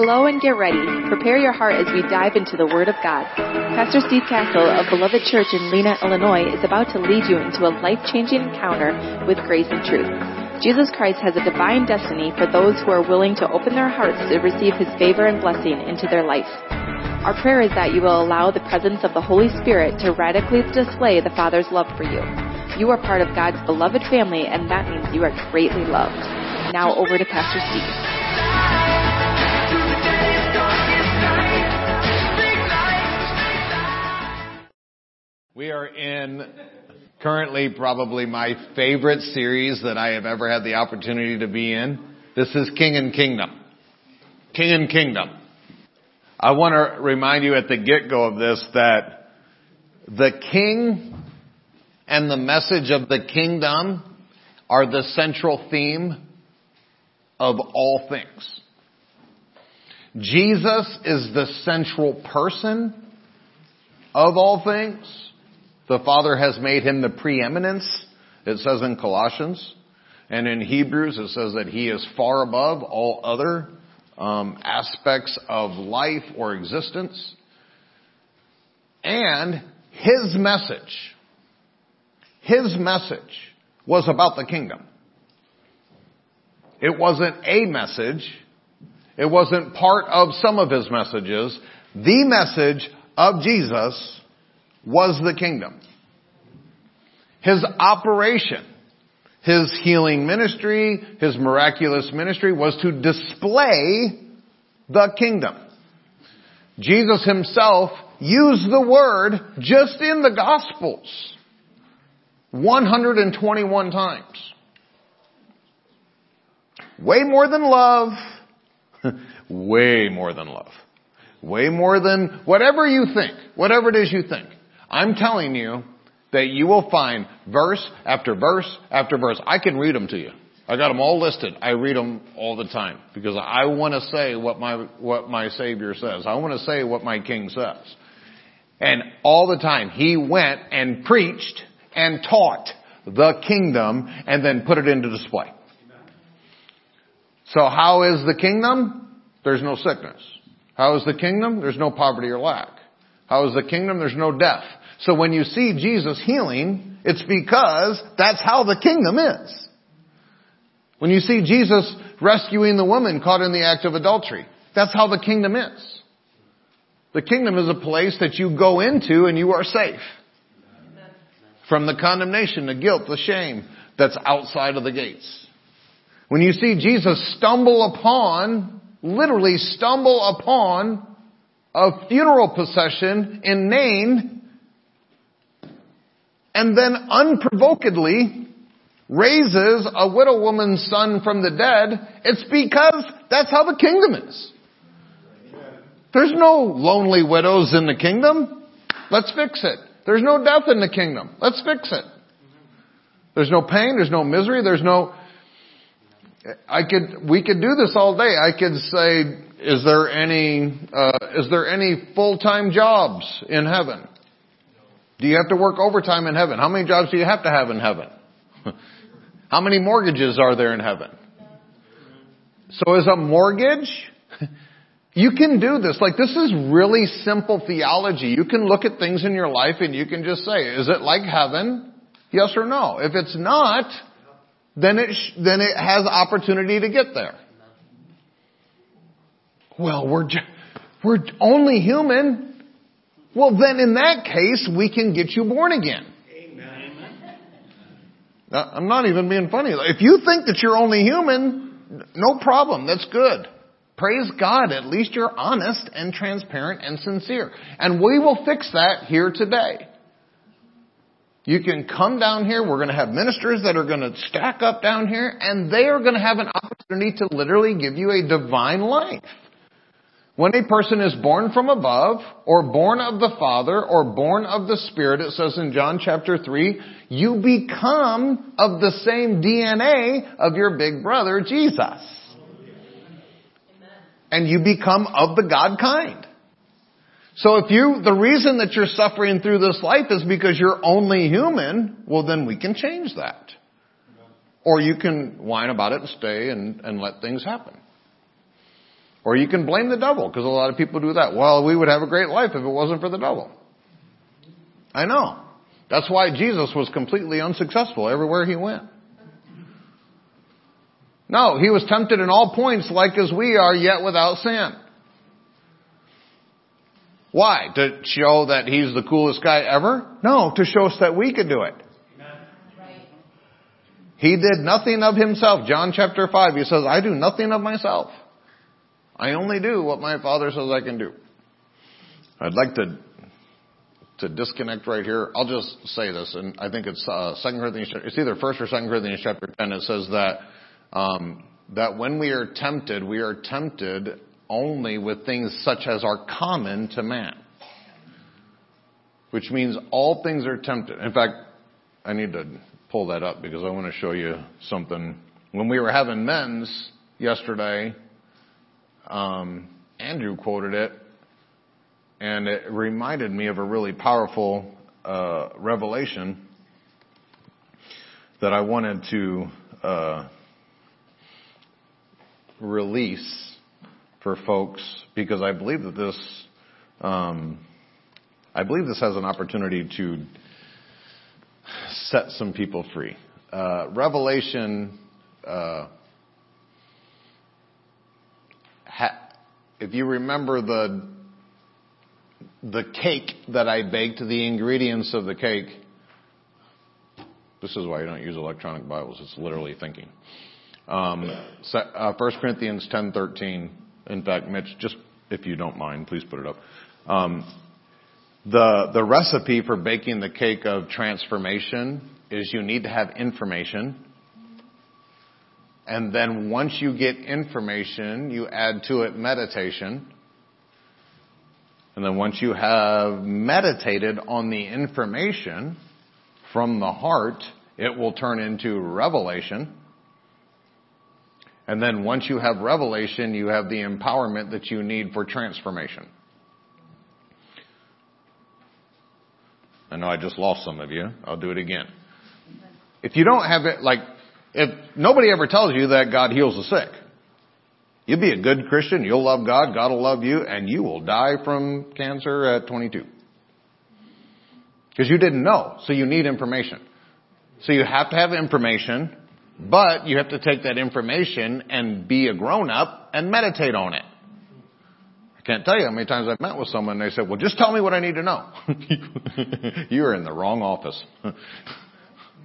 Hello and get ready. Prepare your heart as we dive into the Word of God. Pastor Steve Castle of Beloved Church in Lena, Illinois is about to lead you into a life-changing encounter with grace and truth. Jesus Christ has a divine destiny for those who are willing to open their hearts to receive His favor and blessing into their life. Our prayer is that you will allow the presence of the Holy Spirit to radically display the Father's love for you. You are part of God's beloved family, and that means you are greatly loved. Now over to Pastor Steve. We are in currently probably my favorite series that I have ever had the opportunity to be in. This is King and Kingdom. King and Kingdom. I want to remind you at the get-go of this that the King and the message of the kingdom are the central theme of all things. Jesus is the central person of all things. The Father has made him the preeminence, it says in Colossians. And in Hebrews, it says that he is far above all other um, aspects of life or existence. And his message, his message was about the kingdom. It wasn't a message. It wasn't part of some of his messages. The message of Jesus was the kingdom. His operation, his healing ministry, his miraculous ministry was to display the kingdom. Jesus himself used the word just in the gospels 121 times. Way more than love. Way more than love. Way more than whatever you think. Whatever it is you think. I'm telling you that you will find verse after verse after verse. I can read them to you. I got them all listed. I read them all the time because I want to say what my, what my Savior says. I want to say what my King says. And all the time he went and preached and taught the kingdom and then put it into display. So how is the kingdom? There's no sickness. How is the kingdom? There's no poverty or lack. How is the kingdom? There's no death. So when you see Jesus healing, it's because that's how the kingdom is. When you see Jesus rescuing the woman caught in the act of adultery, that's how the kingdom is. The kingdom is a place that you go into and you are safe. From the condemnation, the guilt, the shame that's outside of the gates. When you see Jesus stumble upon, literally stumble upon a funeral procession in Nain and then unprovokedly raises a widow woman's son from the dead, it's because that's how the kingdom is. There's no lonely widows in the kingdom. Let's fix it. There's no death in the kingdom. Let's fix it. There's no pain, there's no misery, there's no I could we could do this all day. I could say is there any uh, is there any full-time jobs in heaven? Do you have to work overtime in heaven? How many jobs do you have to have in heaven? How many mortgages are there in heaven? So is a mortgage? You can do this. Like this is really simple theology. You can look at things in your life and you can just say, is it like heaven? Yes or no? If it's not, then it, sh- then it has opportunity to get there. Well, we're, ju- we're only human. Well, then in that case, we can get you born again. Now, I'm not even being funny. If you think that you're only human, no problem. That's good. Praise God. At least you're honest and transparent and sincere. And we will fix that here today. You can come down here. We're going to have ministers that are going to stack up down here and they are going to have an opportunity to literally give you a divine life. When a person is born from above, or born of the Father, or born of the Spirit, it says in John chapter 3, you become of the same DNA of your big brother, Jesus. And you become of the God kind. So if you, the reason that you're suffering through this life is because you're only human, well then we can change that. Or you can whine about it and stay and, and let things happen. Or you can blame the devil, because a lot of people do that. Well, we would have a great life if it wasn't for the devil. I know. That's why Jesus was completely unsuccessful everywhere he went. No, he was tempted in all points like as we are, yet without sin. Why? To show that he's the coolest guy ever? No, to show us that we could do it. He did nothing of himself. John chapter 5, he says, I do nothing of myself. I only do what my Father says I can do. I'd like to to disconnect right here. I'll just say this, and I think it's uh, Second Corinthians. It's either First or Second Corinthians chapter ten. It says that um, that when we are tempted, we are tempted only with things such as are common to man. Which means all things are tempted. In fact, I need to pull that up because I want to show you something. When we were having men's yesterday, um, Andrew quoted it, and it reminded me of a really powerful uh, revelation that I wanted to uh, release for folks because I believe that this, um, I believe this has an opportunity to set some people free. Uh, Revelation, uh, ha- if you remember the the cake that I baked, the ingredients of the cake. This is why you don't use electronic Bibles. It's literally thinking. Um, uh, 1 Corinthians 10:13. In fact, Mitch, just if you don't mind, please put it up. Um, the the recipe for baking the cake of transformation is you need to have information. And then once you get information, you add to it meditation. And then once you have meditated on the information from the heart, it will turn into revelation. And then once you have revelation, you have the empowerment that you need for transformation. I know I just lost some of you. I'll do it again. If you don't have it, like, if nobody ever tells you that God heals the sick, you'll be a good Christian, you'll love God, God will love you, and you will die from cancer at 22. Because you didn't know, so you need information. So you have to have information but you have to take that information and be a grown up and meditate on it. I can't tell you how many times I've met with someone and they said, well, just tell me what I need to know. You're in the wrong office.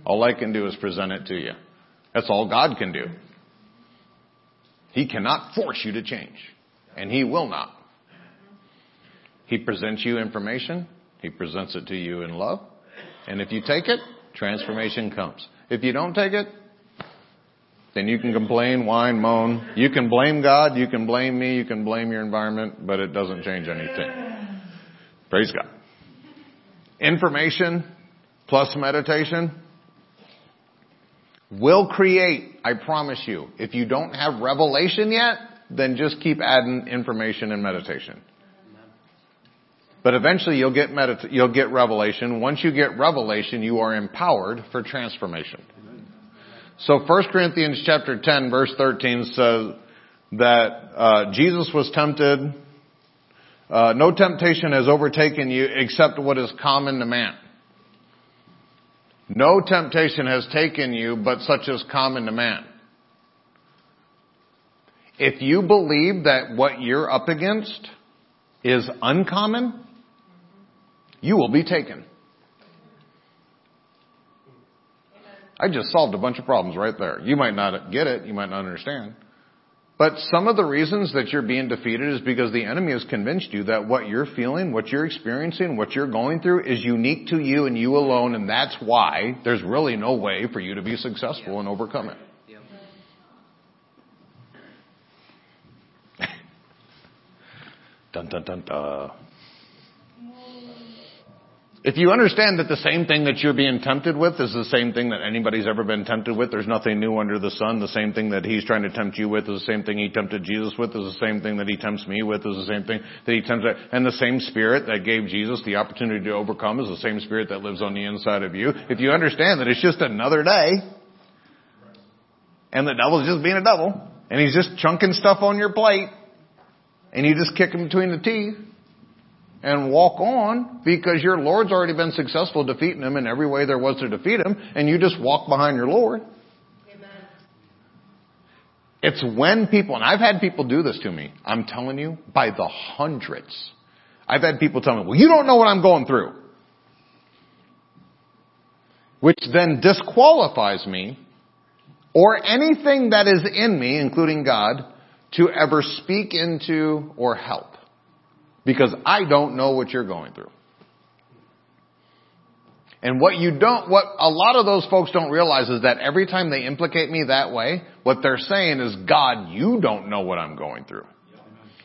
all I can do is present it to you. That's all God can do. He cannot force you to change. And He will not. He presents you information. He presents it to you in love. And if you take it, transformation comes. If you don't take it, then you can complain, whine, moan. You can blame God, you can blame me, you can blame your environment, but it doesn't change anything. Praise God. Information plus meditation will create, I promise you. If you don't have revelation yet, then just keep adding information and meditation. But eventually you'll get you'll get revelation. Once you get revelation, you are empowered for transformation. So 1 Corinthians chapter 10 verse 13 says that uh, Jesus was tempted. Uh, no temptation has overtaken you except what is common to man. No temptation has taken you but such as common to man. If you believe that what you're up against is uncommon, you will be taken. I just solved a bunch of problems right there. You might not get it. You might not understand. But some of the reasons that you're being defeated is because the enemy has convinced you that what you're feeling, what you're experiencing, what you're going through is unique to you and you alone, and that's why there's really no way for you to be successful and overcome it. dun dun dun dun. If you understand that the same thing that you're being tempted with is the same thing that anybody's ever been tempted with, there's nothing new under the sun. The same thing that he's trying to tempt you with is the same thing he tempted Jesus with, is the same thing that he tempts me with, is the same thing that he tempts, and the same spirit that gave Jesus the opportunity to overcome is the same spirit that lives on the inside of you. If you understand that it's just another day, and the devil's just being a devil, and he's just chunking stuff on your plate, and you just kick him between the teeth and walk on because your Lord's already been successful defeating him in every way there was to defeat him, and you just walk behind your Lord. Amen. It's when people, and I've had people do this to me, I'm telling you, by the hundreds. I've had people tell me, well, you don't know what I'm going through. Which then disqualifies me or anything that is in me, including God, to ever speak into or help. Because I don't know what you're going through. And what you don't, what a lot of those folks don't realize is that every time they implicate me that way, what they're saying is, God, you don't know what I'm going through.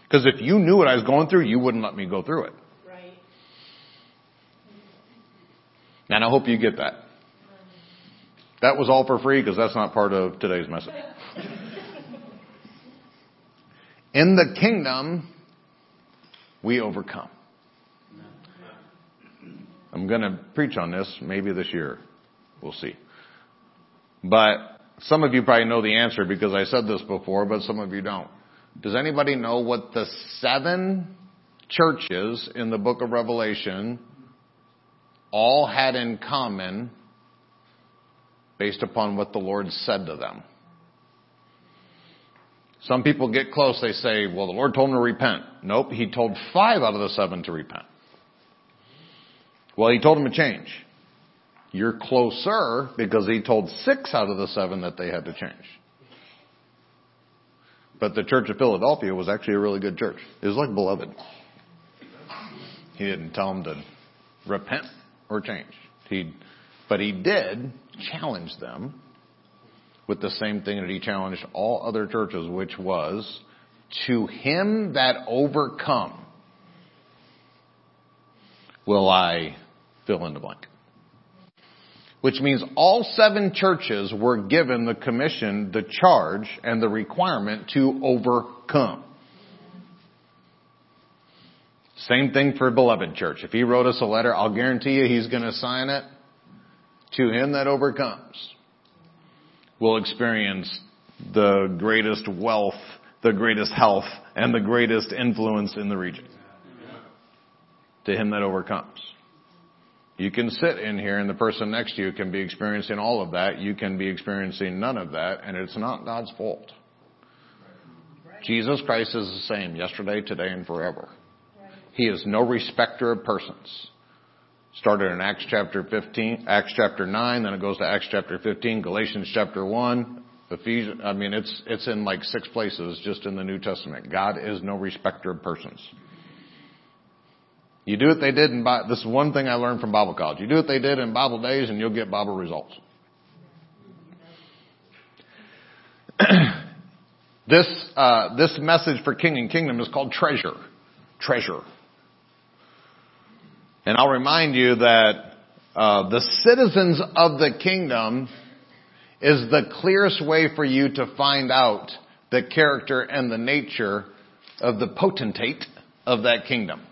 Because if you knew what I was going through, you wouldn't let me go through it. Right. And I hope you get that. That was all for free because that's not part of today's message. In the kingdom, we overcome. I'm going to preach on this maybe this year. We'll see. But some of you probably know the answer because I said this before, but some of you don't. Does anybody know what the seven churches in the book of Revelation all had in common based upon what the Lord said to them? Some people get close, they say, well, the Lord told them to repent. Nope, He told five out of the seven to repent. Well, He told them to change. You're closer because He told six out of the seven that they had to change. But the church of Philadelphia was actually a really good church. It was like beloved. He didn't tell them to repent or change. He, but he did challenge them with the same thing that he challenged all other churches, which was to him that overcome will I fill in the blank which means all seven churches were given the commission, the charge, and the requirement to overcome. Same thing for Beloved Church. If he wrote us a letter, I'll guarantee you he's going to sign it. To him that overcomes will experience the greatest wealth, the greatest health, and the greatest influence in the region. To him that overcomes. You can sit in here and the person next to you can be experiencing all of that. You can be experiencing none of that and it's not God's fault. Jesus Christ is the same yesterday, today, and forever. He is no respecter of persons. Started in Acts chapter 15, Acts chapter 9, then it goes to Acts chapter 15, Galatians chapter 1, Ephesians, I mean, it's, it's in like six places just in the New Testament. God is no respecter of persons. You do what they did in this is one thing I learned from Bible college. You do what they did in Bible days and you'll get Bible results. this, uh, this message for King and Kingdom is called treasure. Treasure. And I'll remind you that uh, the citizens of the kingdom is the clearest way for you to find out the character and the nature of the potentate of that kingdom.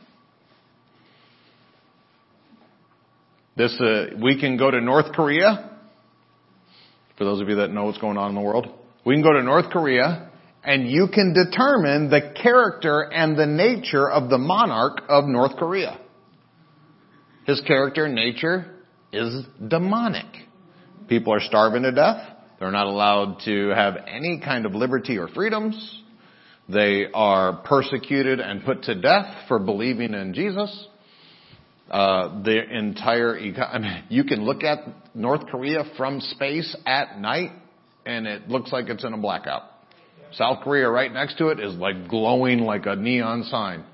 This, uh, we can go to North Korea. For those of you that know what's going on in the world, we can go to North Korea and you can determine the character and the nature of the monarch of North Korea. His character and nature is demonic. People are starving to death. They're not allowed to have any kind of liberty or freedoms. They are persecuted and put to death for believing in Jesus uh, the entire mean, you can look at North Korea from space at night and it looks like it's in a blackout. South Korea right next to it is like glowing like a neon sign.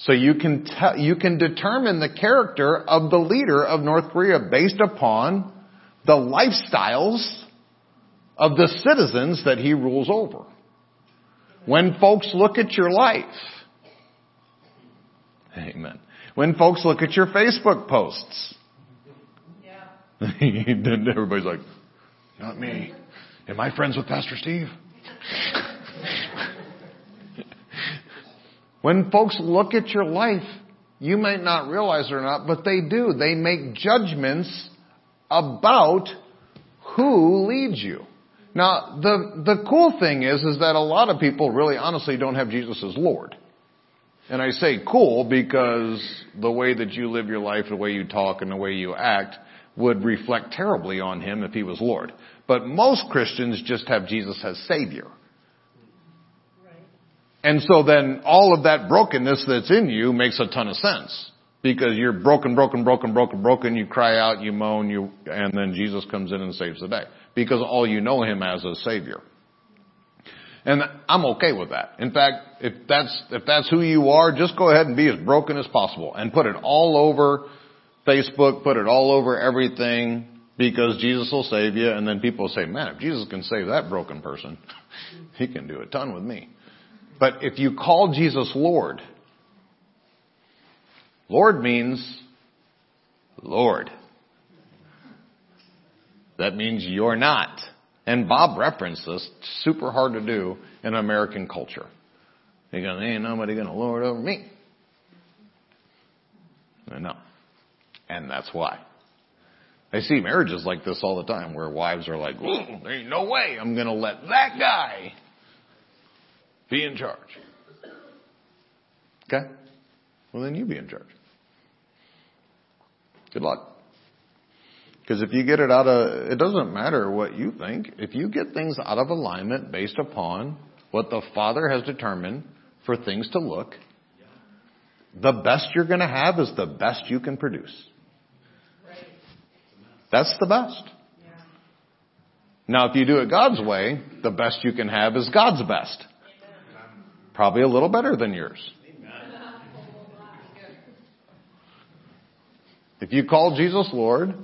So you can tell, you can determine the character of the leader of North Korea based upon the lifestyles of the citizens that he rules over. When folks look at your life, amen when folks look at your Facebook posts. Yeah. everybody's like, not me. Am I friends with Pastor Steve? When folks look at your life, you might not realize it or not, but they do. They make judgments about who leads you. Now, the, the cool thing is, is that a lot of people really honestly don't have Jesus as Lord. And I say cool because the way that you live your life, the way you talk, and the way you act would reflect terribly on him if he was Lord. But most Christians just have Jesus as Savior. And so then all of that brokenness that's in you makes a ton of sense. Because you're broken, broken, broken, broken, broken, you cry out, you moan, you, and then Jesus comes in and saves the day. Because all you know Him as a Savior. And I'm okay with that. In fact, if that's, if that's who you are, just go ahead and be as broken as possible and put it all over Facebook, put it all over everything because Jesus will save you and then people will say, man, if Jesus can save that broken person, He can do a ton with me. But if you call Jesus Lord, Lord means Lord. That means you're not. And Bob referenced this, super hard to do in American culture. He goes, ain't nobody gonna lord over me. No. And that's why. I see marriages like this all the time where wives are like, there ain't no way I'm gonna let that guy be in charge. Okay? Well, then you be in charge. Good luck. Because if you get it out of, it doesn't matter what you think. If you get things out of alignment based upon what the Father has determined for things to look, the best you're going to have is the best you can produce. That's the best. Now, if you do it God's way, the best you can have is God's best. Probably a little better than yours. If you call Jesus Lord,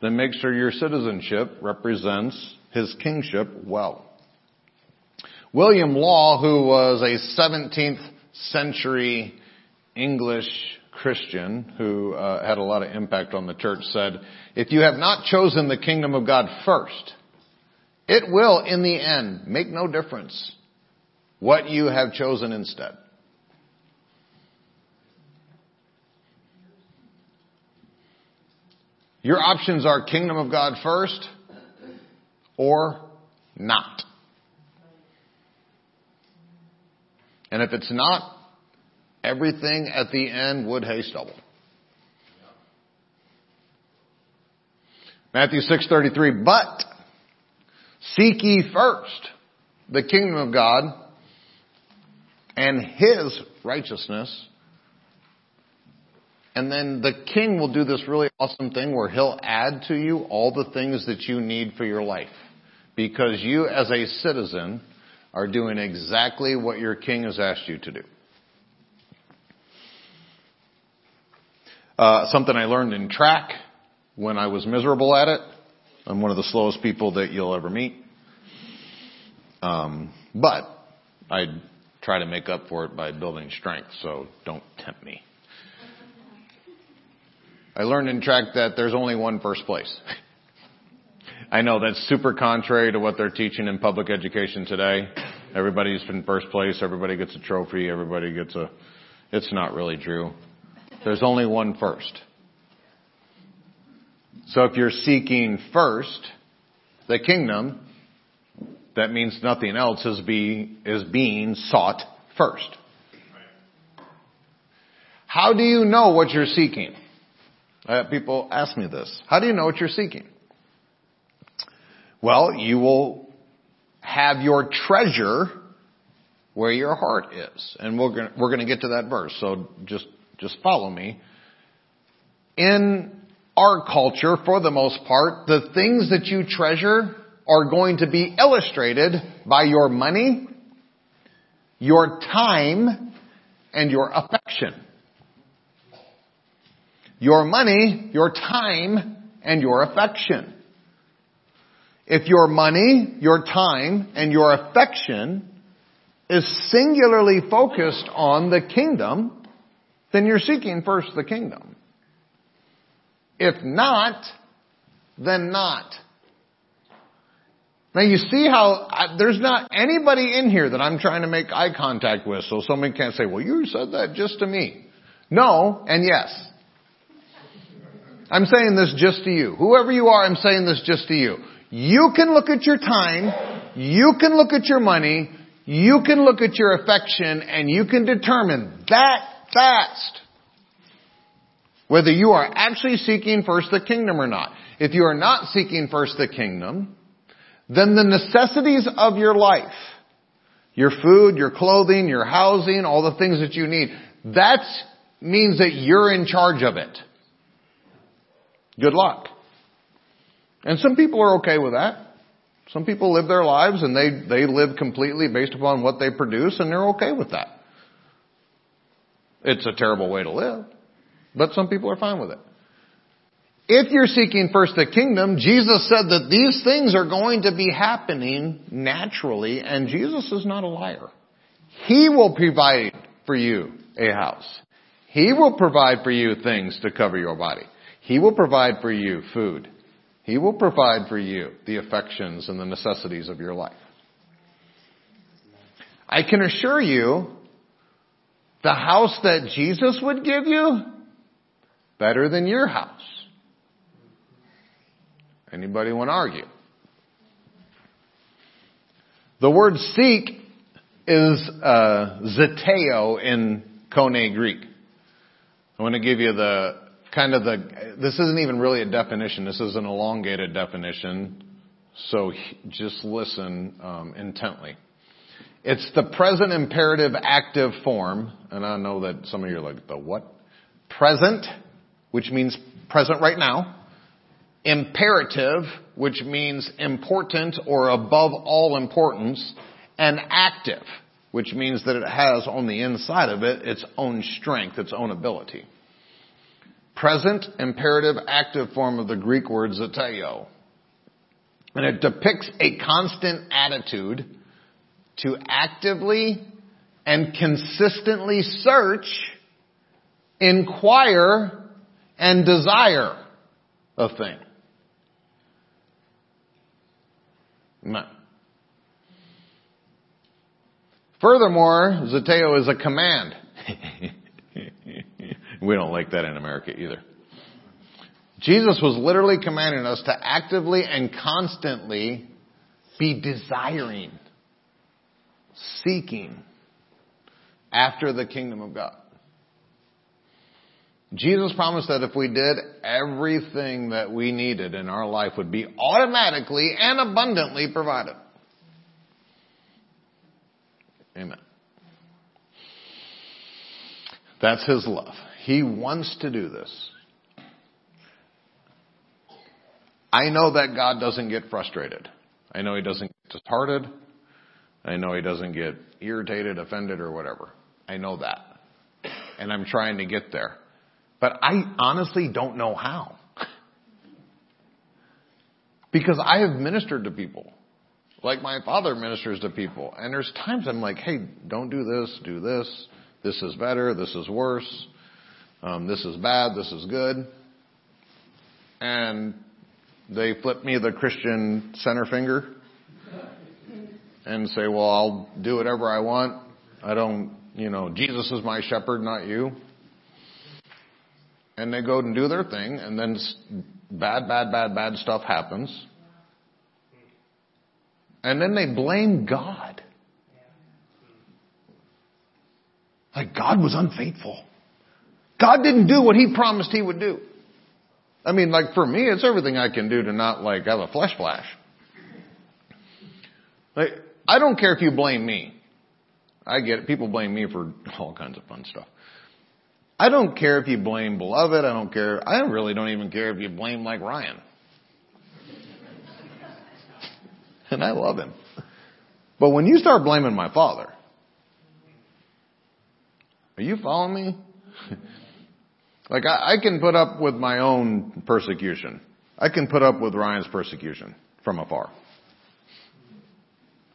then make sure your citizenship represents his kingship well. William Law, who was a 17th century English Christian who uh, had a lot of impact on the church, said, if you have not chosen the kingdom of God first, it will, in the end, make no difference what you have chosen instead. Your options are kingdom of God first or not. And if it's not, everything at the end wood hay stubble. Matthew 6:33 but seek ye first the kingdom of God and his righteousness and then the king will do this really awesome thing where he'll add to you all the things that you need for your life. Because you as a citizen are doing exactly what your king has asked you to do. Uh, something I learned in track when I was miserable at it. I'm one of the slowest people that you'll ever meet. Um, but I try to make up for it by building strength, so don't tempt me. I learned in track that there's only one first place. I know that's super contrary to what they're teaching in public education today. Everybody's in first place, everybody gets a trophy, everybody gets a, it's not really true. There's only one first. So if you're seeking first the kingdom, that means nothing else is, be, is being sought first. How do you know what you're seeking? Uh, people ask me this. How do you know what you're seeking? Well, you will have your treasure where your heart is. And we're going we're to get to that verse. So just, just follow me. In our culture, for the most part, the things that you treasure are going to be illustrated by your money, your time, and your affection your money, your time, and your affection. If your money, your time, and your affection is singularly focused on the kingdom, then you're seeking first the kingdom. If not, then not. Now you see how I, there's not anybody in here that I'm trying to make eye contact with, so somebody can't say, well, you said that just to me. No, and yes. I'm saying this just to you. Whoever you are, I'm saying this just to you. You can look at your time, you can look at your money, you can look at your affection, and you can determine that fast whether you are actually seeking first the kingdom or not. If you are not seeking first the kingdom, then the necessities of your life, your food, your clothing, your housing, all the things that you need, that means that you're in charge of it. Good luck. And some people are okay with that. Some people live their lives and they, they live completely based upon what they produce and they're okay with that. It's a terrible way to live. But some people are fine with it. If you're seeking first the kingdom, Jesus said that these things are going to be happening naturally, and Jesus is not a liar. He will provide for you a house. He will provide for you things to cover your body. He will provide for you food. He will provide for you the affections and the necessities of your life. I can assure you, the house that Jesus would give you better than your house. Anybody want to argue? The word seek is uh, zeteo in Koine Greek. I want to give you the kind of the, this isn't even really a definition, this is an elongated definition, so just listen um, intently. It's the present imperative active form, and I know that some of you are like, the what? Present which means present right now. Imperative, which means important or above all importance. And active, which means that it has on the inside of it its own strength, its own ability. Present, imperative, active form of the Greek word zeteo. And it depicts a constant attitude to actively and consistently search, inquire, and desire a thing. No. Furthermore, zeteo is a command. we don't like that in America either. Jesus was literally commanding us to actively and constantly be desiring, seeking after the kingdom of God. Jesus promised that if we did, everything that we needed in our life would be automatically and abundantly provided. Amen. That's His love. He wants to do this. I know that God doesn't get frustrated. I know He doesn't get disheartened. I know He doesn't get irritated, offended, or whatever. I know that. And I'm trying to get there. But I honestly don't know how. because I have ministered to people. Like my father ministers to people. And there's times I'm like, hey, don't do this, do this. This is better, this is worse. Um, this is bad, this is good. And they flip me the Christian center finger and say, well, I'll do whatever I want. I don't, you know, Jesus is my shepherd, not you and they go and do their thing, and then bad, bad, bad, bad stuff happens. And then they blame God. Like God was unfaithful. God didn't do what He promised He would do. I mean, like for me, it's everything I can do to not like have a flesh flash. Like, I don't care if you blame me. I get it. People blame me for all kinds of fun stuff. I don't care if you blame beloved. I don't care. I really don't even care if you blame like Ryan. and I love him. But when you start blaming my father, are you following me? like I, I can put up with my own persecution. I can put up with Ryan's persecution from afar.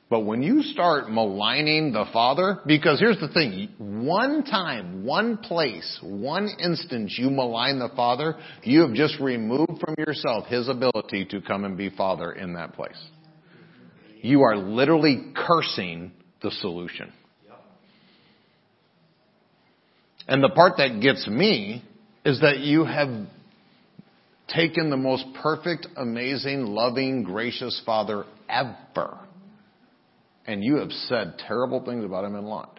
But when you start maligning the Father, because here's the thing, one time, one place, one instance you malign the Father, you have just removed from yourself His ability to come and be Father in that place. You are literally cursing the solution. And the part that gets me is that you have taken the most perfect, amazing, loving, gracious Father ever, and you have said terrible things about him in Lot.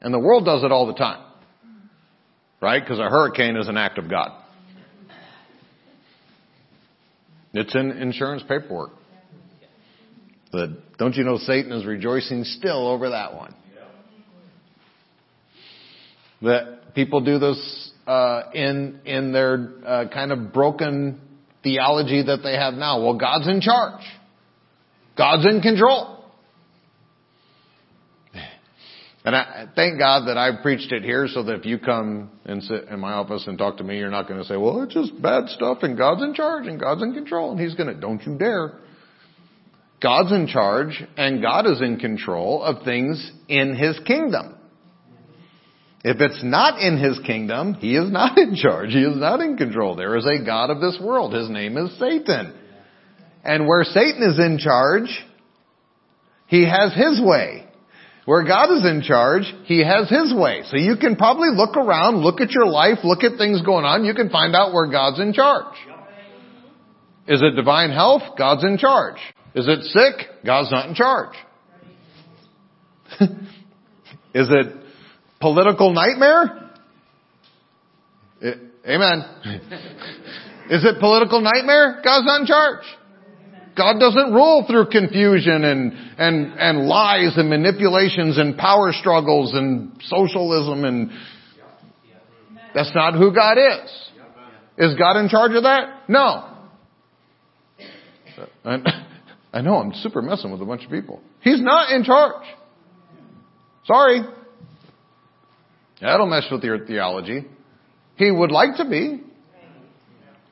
And the world does it all the time. Right? Because a hurricane is an act of God. It's in insurance paperwork. But don't you know Satan is rejoicing still over that one? That people do this uh, in in their uh, kind of broken theology that they have now. Well, God's in charge. God's in control. And I thank God that I preached it here so that if you come and sit in my office and talk to me, you're not going to say, well, it's just bad stuff and God's in charge and God's in control and He's going to, don't you dare. God's in charge and God is in control of things in His kingdom. If it's not in His kingdom, He is not in charge. He is not in control. There is a God of this world. His name is Satan. And where Satan is in charge, He has His way. Where God is in charge, He has His way. So you can probably look around, look at your life, look at things going on, you can find out where God's in charge. Is it divine health? God's in charge. Is it sick? God's not in charge. is it political nightmare? It, amen. is it political nightmare? God's not in charge. God doesn't rule through confusion and, and, and lies and manipulations and power struggles and socialism and that's not who God is. Is God in charge of that? No. And I know I'm super messing with a bunch of people. He's not in charge. Sorry. That'll mess with your theology. He would like to be.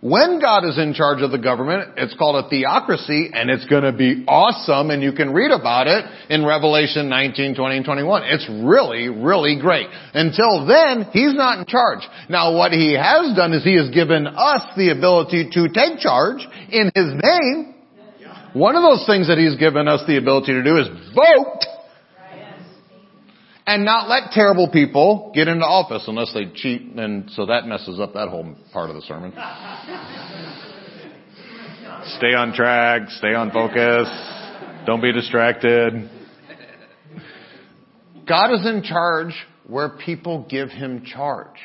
When God is in charge of the government, it's called a theocracy and it's going to be awesome and you can read about it in Revelation 19, 20, and 21. It's really, really great. Until then, He's not in charge. Now what He has done is He has given us the ability to take charge in His name. One of those things that He's given us the ability to do is vote and not let terrible people get into office unless they cheat and so that messes up that whole part of the sermon. stay on track, stay on focus, don't be distracted. God is in charge where people give him charge.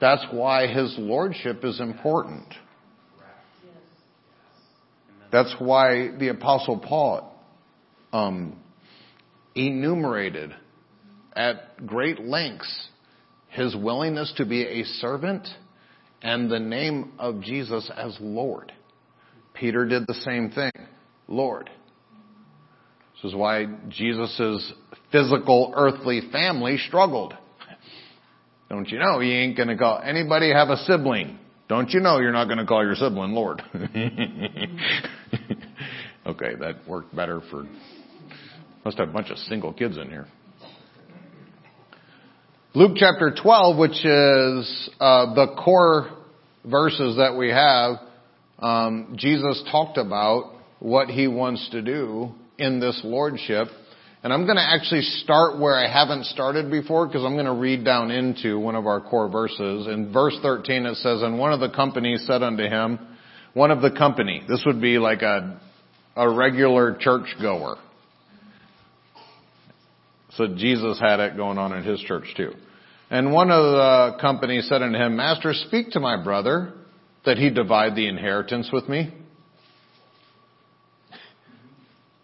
That's why his lordship is important. That's why the apostle Paul um, enumerated at great lengths his willingness to be a servant and the name of Jesus as Lord. Peter did the same thing. Lord. This is why Jesus' physical earthly family struggled. Don't you know he ain't gonna call anybody have a sibling? Don't you know you're not gonna call your sibling Lord? okay, that worked better for must have a bunch of single kids in here. Luke chapter 12, which is uh, the core verses that we have, um, Jesus talked about what he wants to do in this lordship. And I'm going to actually start where I haven't started before because I'm going to read down into one of our core verses. In verse 13 it says, And one of the companies said unto him, one of the company, this would be like a, a regular church goer. So Jesus had it going on in his church too. And one of the company said unto him, Master, speak to my brother that he divide the inheritance with me.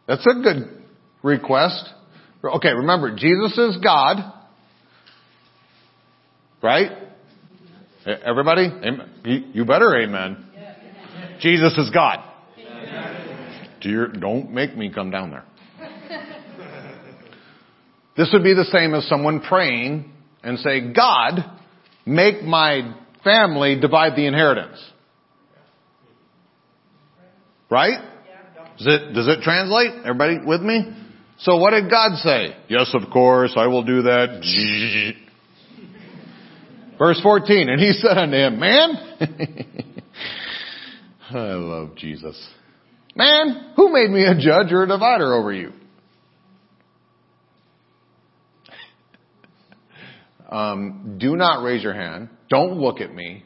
That's a good request. Okay, remember, Jesus is God. Right? Everybody? You better amen. Jesus is God. Dear, don't make me come down there. This would be the same as someone praying and say, God, make my family divide the inheritance. Right? Does it, does it translate? Everybody with me? So what did God say? Yes, of course, I will do that. Verse 14, and he said unto him, man, I love Jesus. Man, who made me a judge or a divider over you? Um, do not raise your hand. Don't look at me.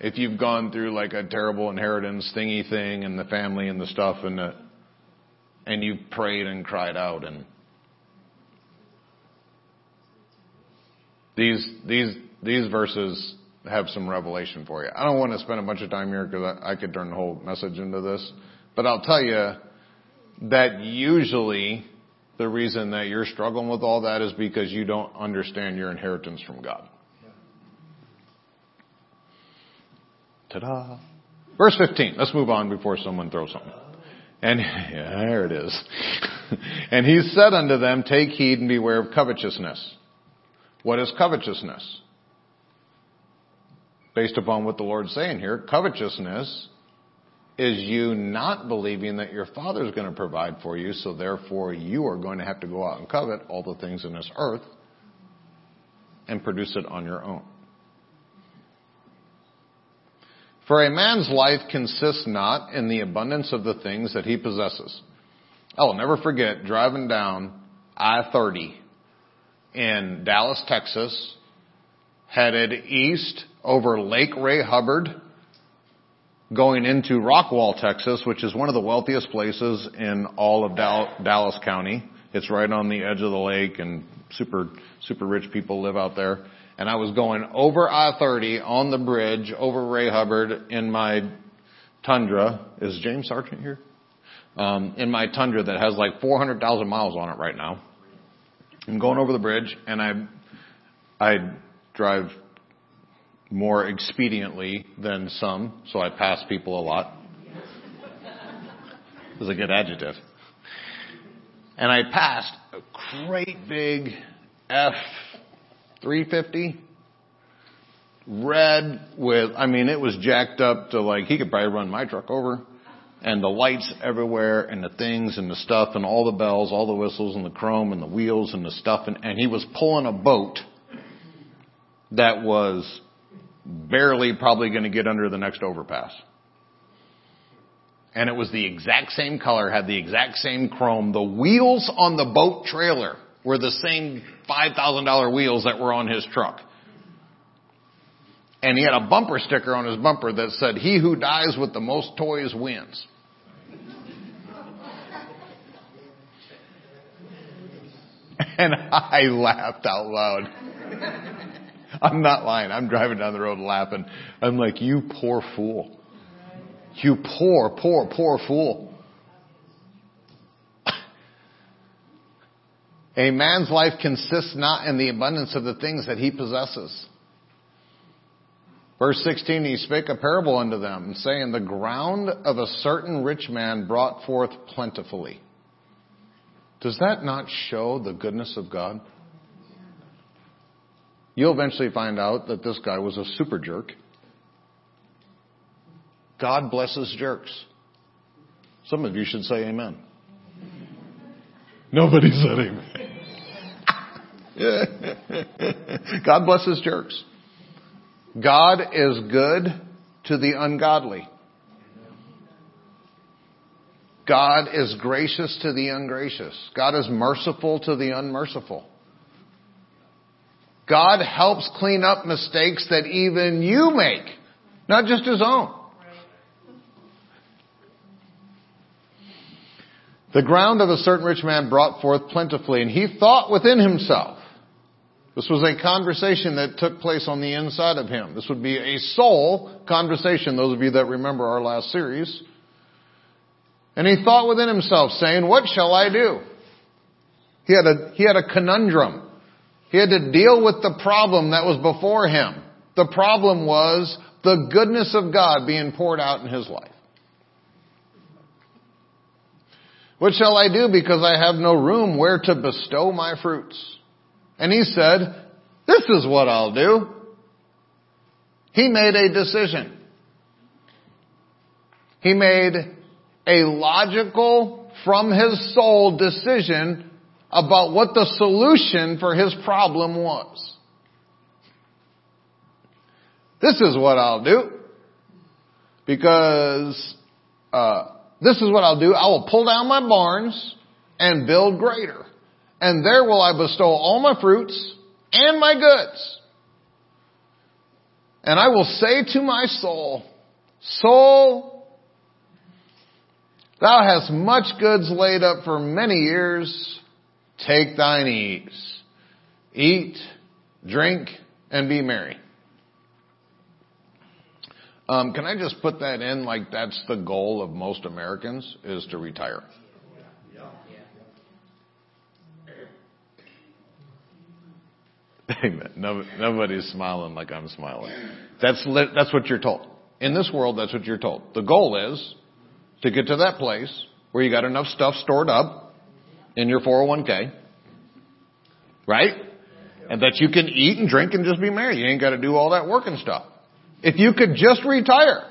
if you've gone through like a terrible inheritance thingy thing and the family and the stuff and the, and you prayed and cried out and these these these verses have some revelation for you. I don't want to spend a bunch of time here because I, I could turn the whole message into this, but I'll tell you that usually the reason that you're struggling with all that is because you don't understand your inheritance from God. Ta-da. Verse 15. Let's move on before someone throws something. And yeah, there it is. and he said unto them, Take heed and beware of covetousness. What is covetousness? Based upon what the Lord's saying here, covetousness is you not believing that your Father is going to provide for you, so therefore you are going to have to go out and covet all the things in this earth and produce it on your own. For a man's life consists not in the abundance of the things that he possesses. I will never forget driving down I-30 in Dallas, Texas, headed east over Lake Ray Hubbard, going into Rockwall, Texas, which is one of the wealthiest places in all of Dallas County. It's right on the edge of the lake and super, super rich people live out there. And I was going over I-30 on the bridge over Ray Hubbard in my Tundra. Is James Sargent here? Um, in my Tundra that has like 400,000 miles on it right now. I'm going over the bridge and I, I drive more expediently than some, so I pass people a lot. Is a good adjective. And I passed a great big F 350 red with, I mean, it was jacked up to like, he could probably run my truck over. And the lights everywhere and the things and the stuff and all the bells, all the whistles and the chrome and the wheels and the stuff. And, and he was pulling a boat that was barely probably going to get under the next overpass. And it was the exact same color, had the exact same chrome. The wheels on the boat trailer were the same $5,000 wheels that were on his truck. And he had a bumper sticker on his bumper that said, he who dies with the most toys wins. And I laughed out loud. I'm not lying. I'm driving down the road laughing. I'm like, you poor fool. You poor, poor, poor fool. A man's life consists not in the abundance of the things that he possesses. Verse 16, he spake a parable unto them, saying, The ground of a certain rich man brought forth plentifully. Does that not show the goodness of God? You'll eventually find out that this guy was a super jerk. God blesses jerks. Some of you should say amen. Nobody said amen. God blesses jerks. God is good to the ungodly. God is gracious to the ungracious. God is merciful to the unmerciful. God helps clean up mistakes that even you make, not just his own. The ground of a certain rich man brought forth plentifully, and he thought within himself. This was a conversation that took place on the inside of him. This would be a soul conversation, those of you that remember our last series. And he thought within himself, saying, What shall I do? He had a, he had a conundrum. He had to deal with the problem that was before him. The problem was the goodness of God being poured out in his life. What shall I do because I have no room where to bestow my fruits? And he said, this is what I'll do. He made a decision. He made a logical, from his soul decision about what the solution for his problem was. This is what I'll do. Because uh, this is what I'll do. I will pull down my barns and build greater. And there will I bestow all my fruits and my goods. And I will say to my soul, soul, thou hast much goods laid up for many years. Take thine ease. Eat, drink, and be merry. Um, can I just put that in like that's the goal of most Americans is to retire? Amen. No, nobody's smiling like I'm smiling. That's that's what you're told. In this world, that's what you're told. The goal is to get to that place where you got enough stuff stored up in your 401k, right? And that you can eat and drink and just be merry. You ain't got to do all that work and stuff. If you could just retire.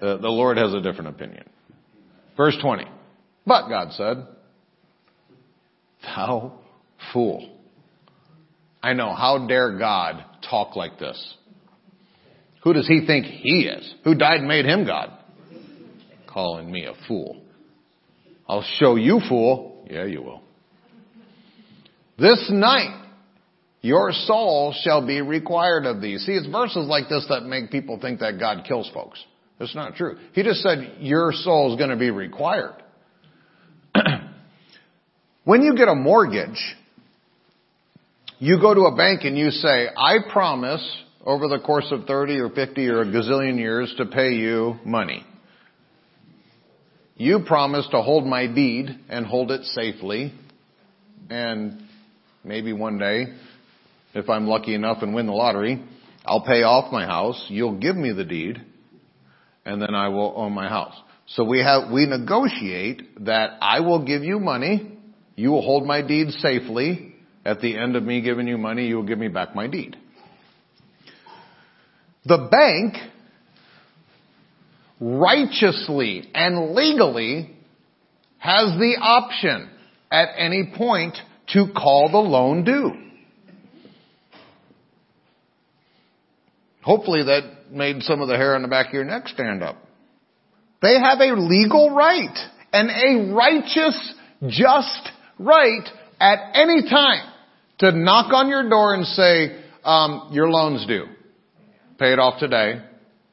The, the Lord has a different opinion. Verse 20. But God said, Thou fool. I know, how dare God talk like this? Who does he think he is? Who died and made him God? Calling me a fool. I'll show you fool. Yeah, you will. This night, your soul shall be required of thee. See, it's verses like this that make people think that God kills folks. That's not true. He just said your soul is going to be required. when you get a mortgage, you go to a bank and you say, I promise over the course of 30 or 50 or a gazillion years to pay you money. You promise to hold my deed and hold it safely and maybe one day if I'm lucky enough and win the lottery, I'll pay off my house, you'll give me the deed, and then I will own my house. So we have, we negotiate that I will give you money, you will hold my deed safely, at the end of me giving you money, you will give me back my deed. The bank righteously and legally has the option at any point to call the loan due. Hopefully that made some of the hair on the back of your neck stand up. They have a legal right and a righteous, just right at any time to knock on your door and say, um, your loan's due. Pay it off today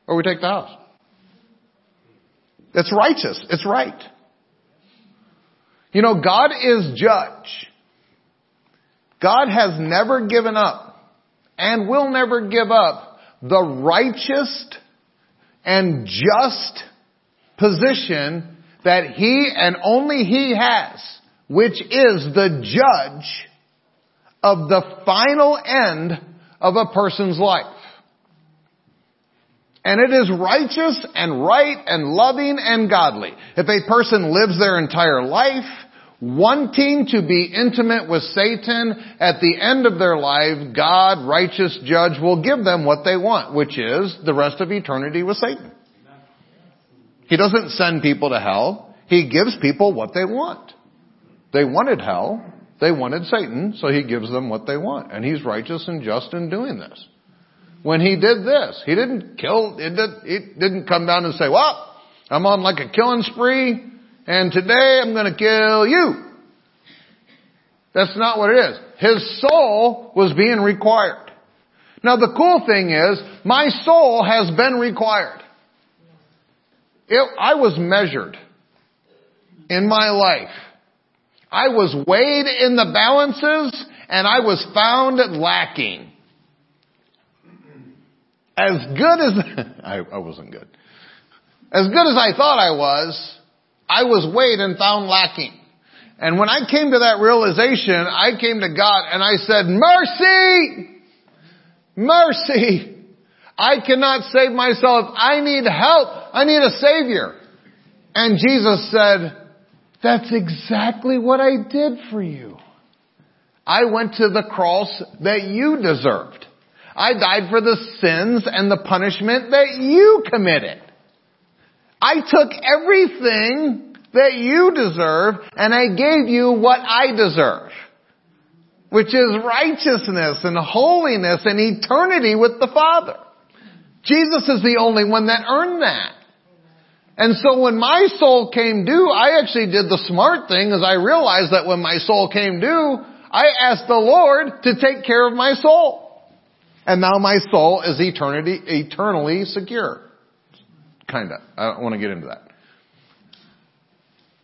or we take the house. It's righteous. It's right. You know, God is judge. God has never given up and will never give up the righteous and just position that he and only he has, which is the judge of the final end of a person's life. And it is righteous and right and loving and godly. If a person lives their entire life wanting to be intimate with Satan, at the end of their life, God, righteous judge, will give them what they want, which is the rest of eternity with Satan. He doesn't send people to hell. He gives people what they want. They wanted hell. They wanted Satan, so he gives them what they want. And he's righteous and just in doing this. When he did this, he didn't kill, it, did, it didn't come down and say, well, I'm on like a killing spree and today I'm going to kill you. That's not what it is. His soul was being required. Now the cool thing is, my soul has been required. It, I was measured in my life. I was weighed in the balances and I was found lacking. As good as, I, I wasn't good. As good as I thought I was, I was weighed and found lacking. And when I came to that realization, I came to God and I said, mercy! Mercy! I cannot save myself. I need help. I need a savior. And Jesus said, that's exactly what I did for you. I went to the cross that you deserved. I died for the sins and the punishment that you committed. I took everything that you deserve and I gave you what I deserve. Which is righteousness and holiness and eternity with the Father. Jesus is the only one that earned that. And so when my soul came due, I actually did the smart thing as I realized that when my soul came due, I asked the Lord to take care of my soul. And now my soul is eternity, eternally secure. Kinda. I don't want to get into that.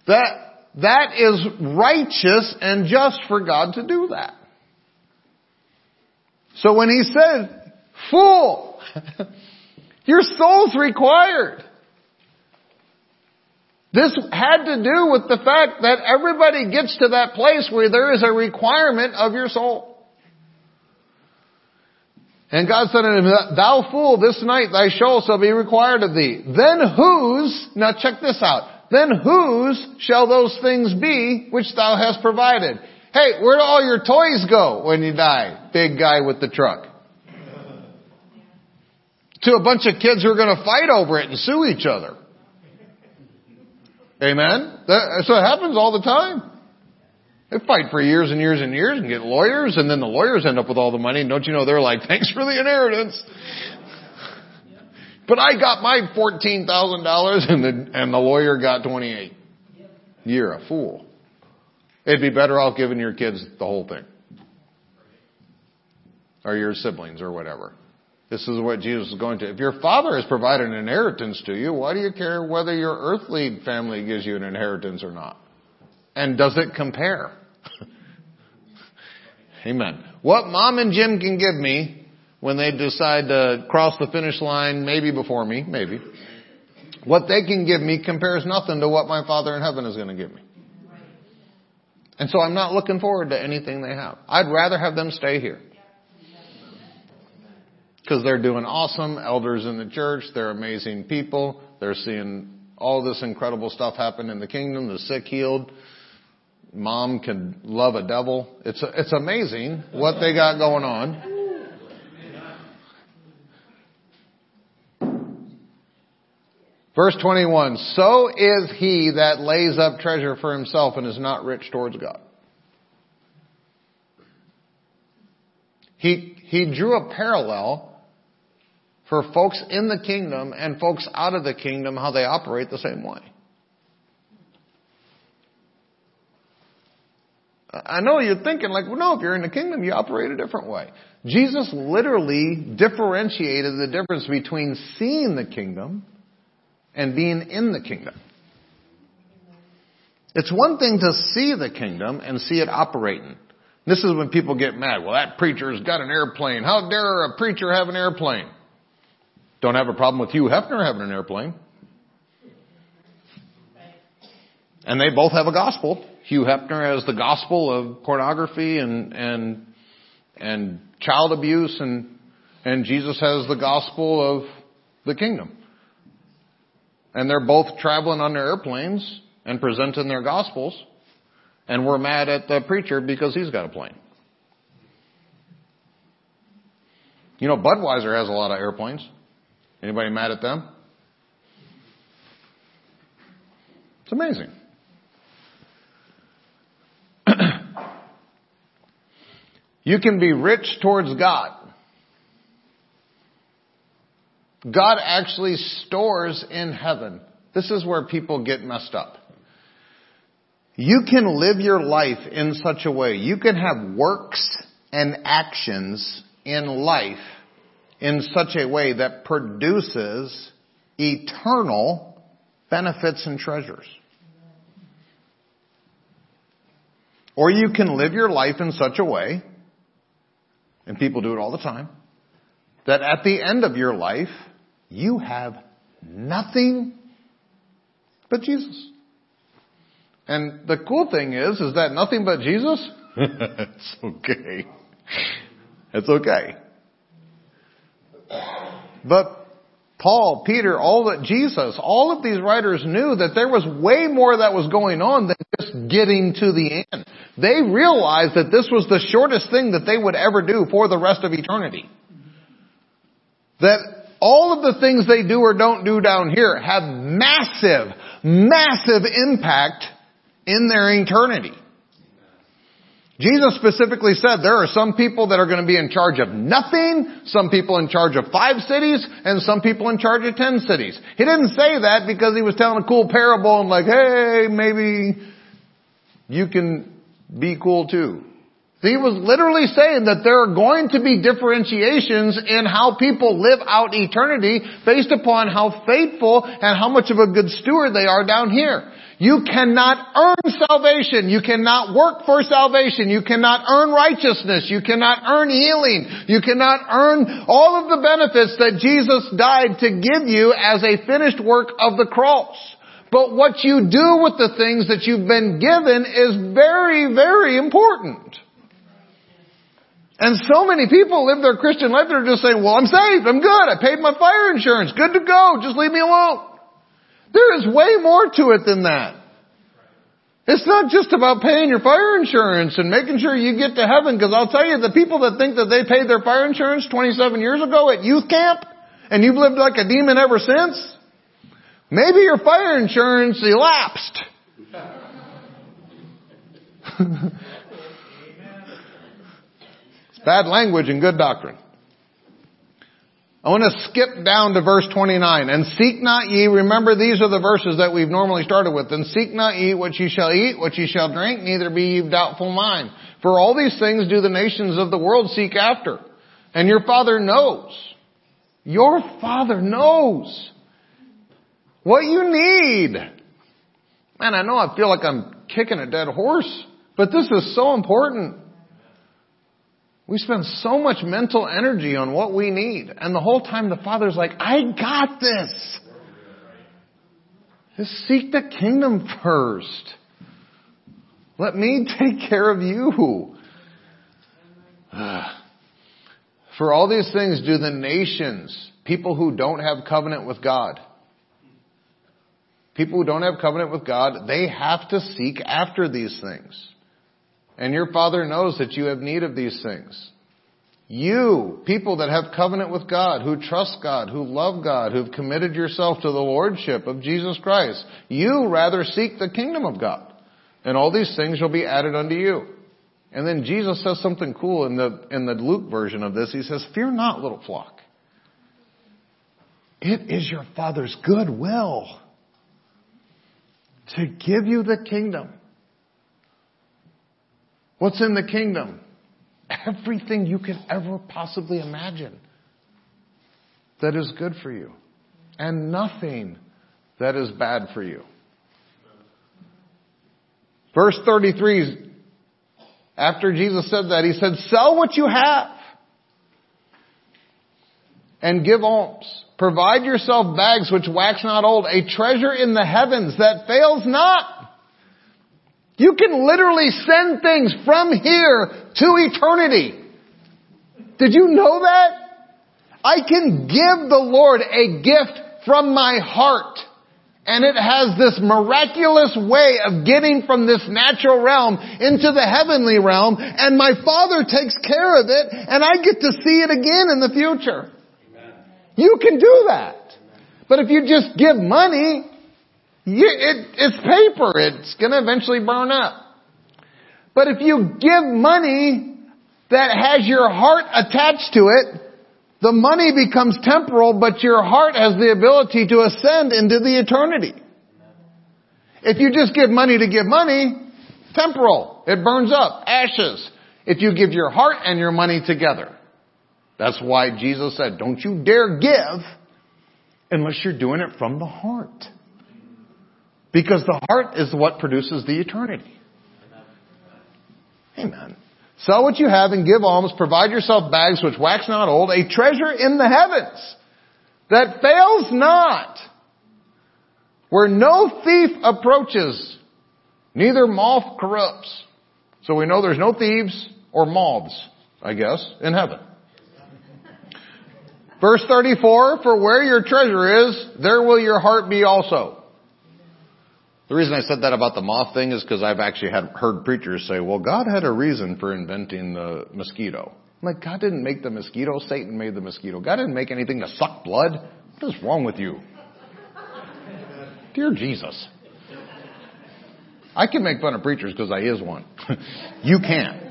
That, that is righteous and just for God to do that. So when he said, fool, your soul's required. This had to do with the fact that everybody gets to that place where there is a requirement of your soul. And God said unto him, Thou fool, this night thy soul shall be required of thee. Then whose, now check this out, then whose shall those things be which thou hast provided? Hey, where do all your toys go when you die? Big guy with the truck. To a bunch of kids who are going to fight over it and sue each other. Amen? That, so it happens all the time. They fight for years and years and years and get lawyers and then the lawyers end up with all the money and don't you know they're like, thanks for the inheritance. But I got my $14,000 and the, and the lawyer got 28. You're a fool. It'd be better off giving your kids the whole thing. Or your siblings or whatever. This is what Jesus is going to. If your father has provided an inheritance to you, why do you care whether your earthly family gives you an inheritance or not? And does it compare? Amen. What mom and Jim can give me when they decide to cross the finish line, maybe before me, maybe, what they can give me compares nothing to what my Father in heaven is going to give me. And so I'm not looking forward to anything they have. I'd rather have them stay here. Because they're doing awesome. Elders in the church, they're amazing people. They're seeing all this incredible stuff happen in the kingdom, the sick healed, mom can love a devil. It's, it's amazing what they got going on. Verse 21, so is he that lays up treasure for himself and is not rich towards God. He, he drew a parallel for folks in the kingdom and folks out of the kingdom, how they operate the same way. I know you're thinking like, well, no, if you're in the kingdom, you operate a different way. Jesus literally differentiated the difference between seeing the kingdom and being in the kingdom. It's one thing to see the kingdom and see it operating. This is when people get mad. Well, that preacher's got an airplane. How dare a preacher have an airplane? Don't have a problem with Hugh Hefner having an airplane. And they both have a gospel. Hugh Hefner has the gospel of pornography and and and child abuse and and Jesus has the gospel of the kingdom. And they're both traveling on their airplanes and presenting their gospels. And we're mad at the preacher because he's got a plane. You know, Budweiser has a lot of airplanes. Anybody mad at them? It's amazing. You can be rich towards God. God actually stores in heaven. This is where people get messed up. You can live your life in such a way. You can have works and actions in life in such a way that produces eternal benefits and treasures. Or you can live your life in such a way and people do it all the time, that at the end of your life, you have nothing but Jesus. And the cool thing is, is that nothing but Jesus? it's okay. It's okay. But Paul, Peter, all that Jesus, all of these writers knew that there was way more that was going on than just getting to the end. They realized that this was the shortest thing that they would ever do for the rest of eternity. That all of the things they do or don't do down here have massive, massive impact in their eternity. Jesus specifically said there are some people that are going to be in charge of nothing, some people in charge of five cities, and some people in charge of ten cities. He didn't say that because he was telling a cool parable and like, hey, maybe you can be cool too. He was literally saying that there are going to be differentiations in how people live out eternity based upon how faithful and how much of a good steward they are down here. You cannot earn salvation. You cannot work for salvation. You cannot earn righteousness. You cannot earn healing. You cannot earn all of the benefits that Jesus died to give you as a finished work of the cross. But what you do with the things that you've been given is very, very important. And so many people live their Christian life that are just saying, well, I'm saved, I'm good, I paid my fire insurance, good to go, just leave me alone. There is way more to it than that. It's not just about paying your fire insurance and making sure you get to heaven, because I'll tell you, the people that think that they paid their fire insurance 27 years ago at youth camp, and you've lived like a demon ever since, maybe your fire insurance elapsed. Bad language and good doctrine. I want to skip down to verse 29. And seek not ye, remember these are the verses that we've normally started with. And seek not ye what ye shall eat, what ye shall drink, neither be ye doubtful mind. For all these things do the nations of the world seek after. And your Father knows. Your Father knows what you need. Man, I know I feel like I'm kicking a dead horse, but this is so important. We spend so much mental energy on what we need. And the whole time the Father's like, I got this. Just seek the kingdom first. Let me take care of you. Ah. For all these things do the nations, people who don't have covenant with God. People who don't have covenant with God, they have to seek after these things. And your Father knows that you have need of these things. You, people that have covenant with God, who trust God, who love God, who've committed yourself to the Lordship of Jesus Christ, you rather seek the kingdom of God. And all these things shall be added unto you. And then Jesus says something cool in the, in the Luke version of this. He says, fear not little flock. It is your Father's good will to give you the kingdom. What's in the kingdom? Everything you could ever possibly imagine that is good for you. And nothing that is bad for you. Verse 33, after Jesus said that, he said, sell what you have and give alms. Provide yourself bags which wax not old, a treasure in the heavens that fails not you can literally send things from here to eternity. Did you know that? I can give the Lord a gift from my heart. And it has this miraculous way of getting from this natural realm into the heavenly realm, and my Father takes care of it, and I get to see it again in the future. You can do that. But if you just give money, it, it's paper. It's going to eventually burn up. But if you give money that has your heart attached to it, the money becomes temporal, but your heart has the ability to ascend into the eternity. If you just give money to give money, temporal. It burns up, ashes. If you give your heart and your money together. That's why Jesus said, don't you dare give unless you're doing it from the heart. Because the heart is what produces the eternity. Amen. Sell what you have and give alms. Provide yourself bags which wax not old, a treasure in the heavens that fails not, where no thief approaches, neither moth corrupts. So we know there's no thieves or moths, I guess, in heaven. Verse 34, for where your treasure is, there will your heart be also. The reason I said that about the moth thing is because I've actually had heard preachers say, well, God had a reason for inventing the mosquito. I'm like, God didn't make the mosquito. Satan made the mosquito. God didn't make anything to suck blood. What is wrong with you? Dear Jesus. I can make fun of preachers because I is one. you can't.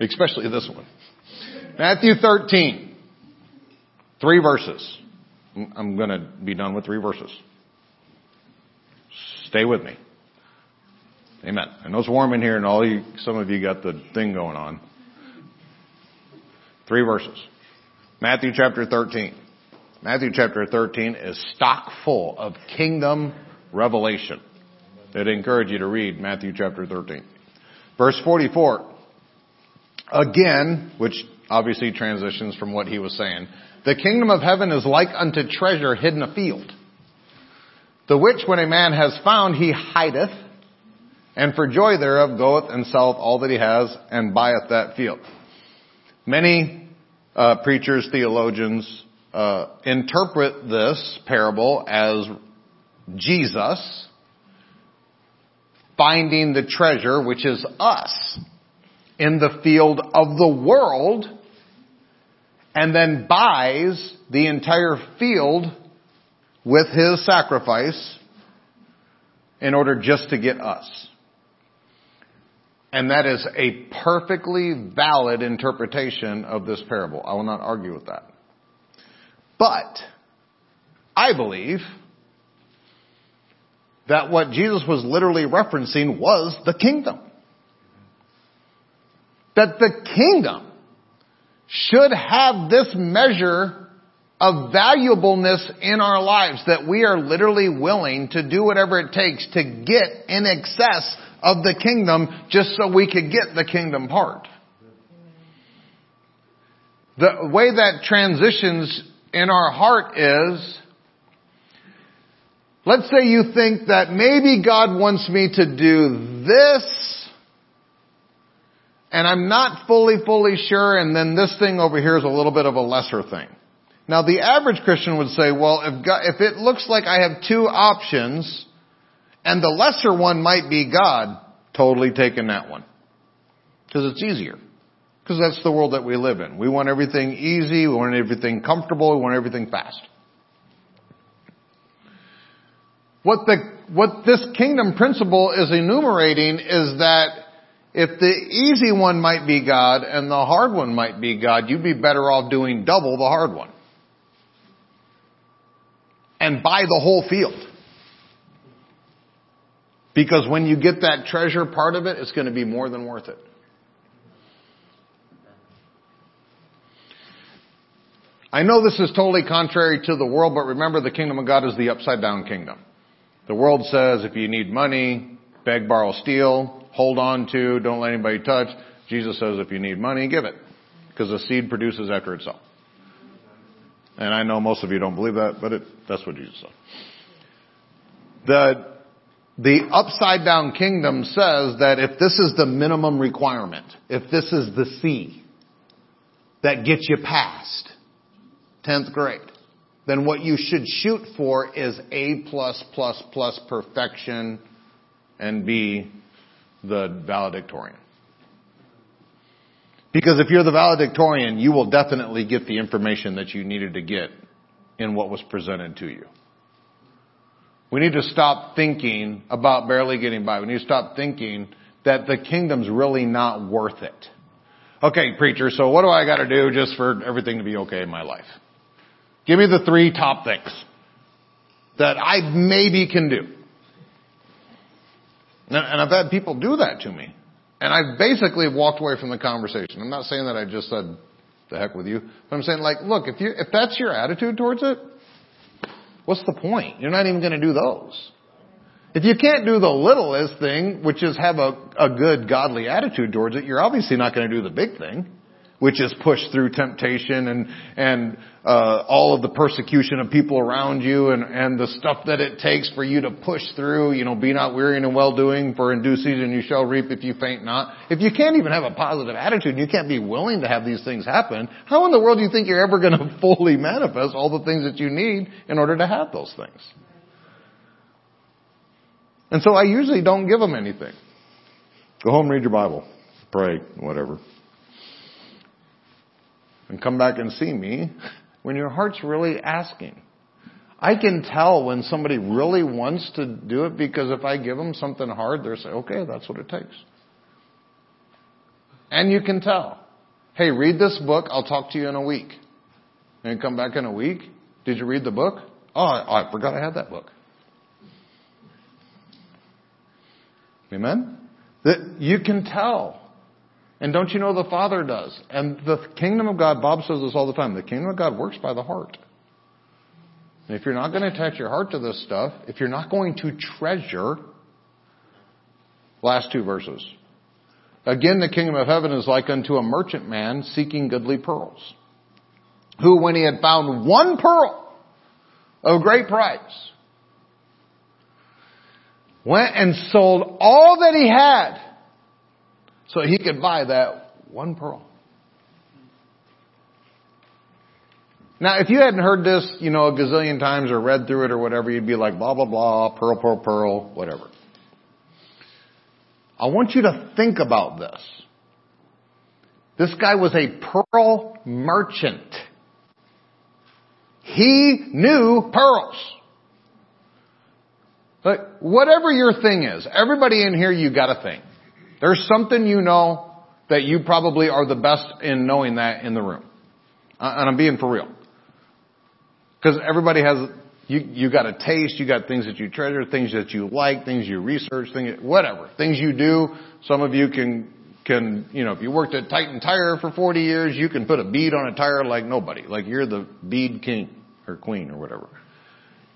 Especially this one. Matthew 13. Three verses. I'm going to be done with three verses. Stay with me. Amen. I know it's warm in here and all you, some of you got the thing going on. Three verses. Matthew chapter 13. Matthew chapter 13 is stock full of kingdom revelation. I'd encourage you to read Matthew chapter 13. Verse 44. Again, which obviously transitions from what he was saying. The kingdom of heaven is like unto treasure hidden a field. The which when a man has found, he hideth, and for joy thereof goeth and selleth all that he has, and buyeth that field. Many uh, preachers, theologians, uh, interpret this parable as Jesus finding the treasure, which is us, in the field of the world, and then buys the entire field with his sacrifice in order just to get us. And that is a perfectly valid interpretation of this parable. I will not argue with that. But I believe that what Jesus was literally referencing was the kingdom. That the kingdom should have this measure of valuableness in our lives that we are literally willing to do whatever it takes to get in excess of the kingdom just so we could get the kingdom part. The way that transitions in our heart is, let's say you think that maybe God wants me to do this, and I'm not fully, fully sure, and then this thing over here is a little bit of a lesser thing. Now the average Christian would say, well, if, God, if it looks like I have two options, and the lesser one might be God, totally taking that one. Because it's easier. Because that's the world that we live in. We want everything easy, we want everything comfortable, we want everything fast. What the, what this kingdom principle is enumerating is that if the easy one might be God and the hard one might be God, you'd be better off doing double the hard one. And buy the whole field. Because when you get that treasure part of it, it's going to be more than worth it. I know this is totally contrary to the world, but remember the kingdom of God is the upside down kingdom. The world says if you need money, beg, borrow, steal, hold on to, don't let anybody touch. Jesus says if you need money, give it. Because the seed produces after itself. And I know most of you don't believe that, but it, that's what Jesus said. The the upside down kingdom says that if this is the minimum requirement, if this is the C that gets you past 10th grade, then what you should shoot for is A plus plus plus perfection and be the valedictorian. Because if you're the valedictorian, you will definitely get the information that you needed to get in what was presented to you. We need to stop thinking about barely getting by. We need to stop thinking that the kingdom's really not worth it. Okay, preacher, so what do I gotta do just for everything to be okay in my life? Give me the three top things that I maybe can do. And I've had people do that to me. And I've basically walked away from the conversation. I'm not saying that I just said, the heck with you. But I'm saying like, look, if you, if that's your attitude towards it, What's the point? You're not even going to do those. If you can't do the littlest thing, which is have a, a good godly attitude towards it, you're obviously not going to do the big thing which is pushed through temptation and and uh, all of the persecution of people around you and and the stuff that it takes for you to push through. You know, be not weary in well doing, for in due season you shall reap if you faint not. If you can't even have a positive attitude, and you can't be willing to have these things happen. How in the world do you think you're ever going to fully manifest all the things that you need in order to have those things? And so I usually don't give them anything. Go home, read your Bible, pray, whatever and come back and see me when your heart's really asking. I can tell when somebody really wants to do it because if I give them something hard, they'll say, okay, that's what it takes. And you can tell. Hey, read this book. I'll talk to you in a week. And come back in a week. Did you read the book? Oh, I, I forgot I had that book. Amen? That you can tell. And don't you know the Father does? And the kingdom of God, Bob says this all the time, the kingdom of God works by the heart. And if you're not going to attach your heart to this stuff, if you're not going to treasure, last two verses. Again, the kingdom of heaven is like unto a merchant man seeking goodly pearls, who when he had found one pearl of great price, went and sold all that he had so he could buy that one pearl. Now, if you hadn't heard this, you know, a gazillion times or read through it or whatever, you'd be like, blah, blah, blah, pearl, pearl, pearl, whatever. I want you to think about this. This guy was a pearl merchant. He knew pearls. But whatever your thing is, everybody in here, you got a thing. There's something you know that you probably are the best in knowing that in the room. And I'm being for real. Because everybody has, you, you got a taste, you got things that you treasure, things that you like, things you research, things, whatever. Things you do. Some of you can, can, you know, if you worked at Titan Tire for 40 years, you can put a bead on a tire like nobody. Like you're the bead king or queen or whatever.